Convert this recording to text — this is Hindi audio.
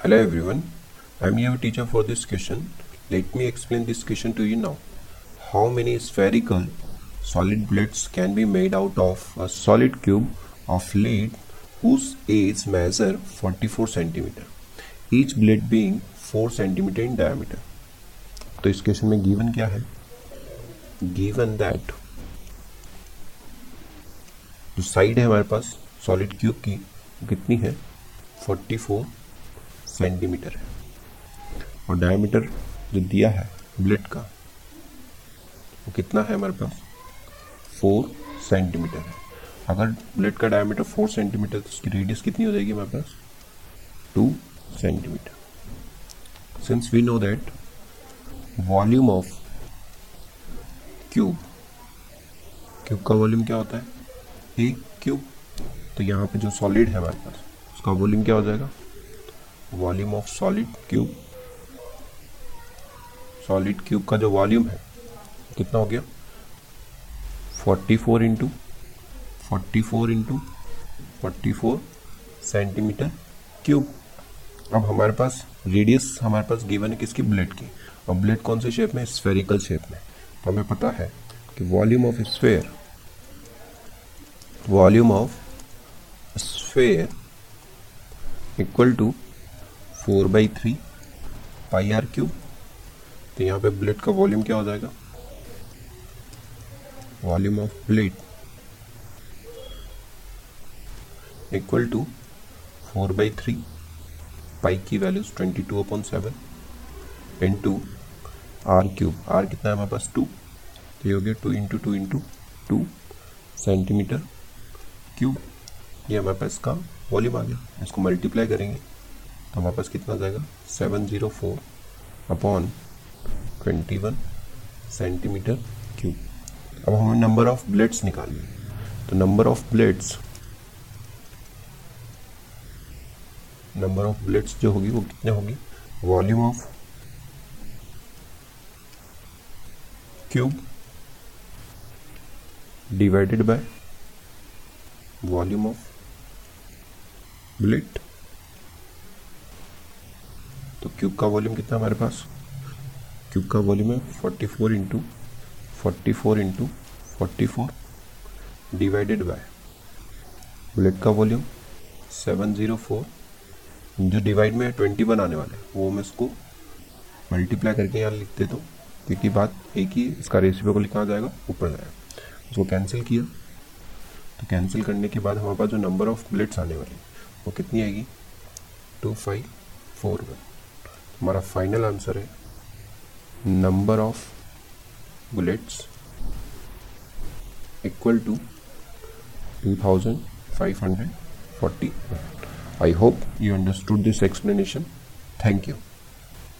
Hello everyone, I am your teacher for this question. Let me explain this question to you now. How many spherical solid blades can be made out of a solid cube of lead whose edge measure 44 cm, each blade being 4 cm in diameter? तो इस क्वेश्चन में गिवन क्या है गिवन दैट जो साइड है हमारे पास सॉलिड क्यूब की कितनी है 44 सेंटीमीटर है। और डायमीटर जो दिया है ब्लेड का, वो कितना है हमारे पास? फोर सेंटीमीटर है। अगर ब्लेड का डायमीटर फोर सेंटीमीटर तो उसकी रेडियस कितनी हो जाएगी हमारे पास? Two centimetre since we know that volume of cube cube का वॉल्यूम क्या होता है? एक क्यूब तो यहाँ पे जो सॉलिड है हमारे पास, उसका वॉल्यूम क्या हो जाएगा? Volume of solid cube solid cube का जो वॉल्यूम है, कितना हो गया? 44 four into forty four into forty four centimetre cube अब हमारे पास रेडियस हमारे पास गिवन है किसकी? ब्लेड की। और ब्लेड कौन से शेप में? स्फेरिकल शेप में। तो हमें पता है कि volume of sphere volume of sphere equal to four by three, pi r cube. तो यहाँ पे ब्लेड का वॉल्यूम क्या हो जाएगा? Volume of blade equal to four by three, pi की values twenty two upon seven into r cube r कितना है हमारे पास? टू तो ये हो गया two into two into two centimetre cube ये हमारे पास का वॉल्यूम आ गया। इसको मल्टीप्लाई करेंगे। हमारे पास कितना जाएगा? Seven zero four upon twenty one centimetre cube अब हमें नंबर ऑफ़ ब्लेड्स निकालिए। तो number of blades number of blades जो होगी वो कितने होगी? Volume of cube divided by volume of blade cube का वॉल्यूम कितना हमारे पास? क्यूब का वॉल्यूम है forty four into forty four into forty four divided by blade का वॉल्यूम सेवन ज़ीरो फोर जो डिवाइड में ट्वेंटी वन आने वाले वो मैं इसको मल्टीप्लाई करके यहाँ लिख देता हूँ क्योंकि बात एक ही इसका रेसिपी को लिखा जाएगा, ऊपर जाएगा। उसको कैंसिल किया। तो कैंसिल करने के बाद हमारे पास जो नंबर ऑफ़ ब्लेड्स आने वाले हैं, वो कितनी आएगी? टू फाइव फोर वन हमारा फाइनल आंसर है। Number of bullets equal to two thousand five hundred forty I hope you understood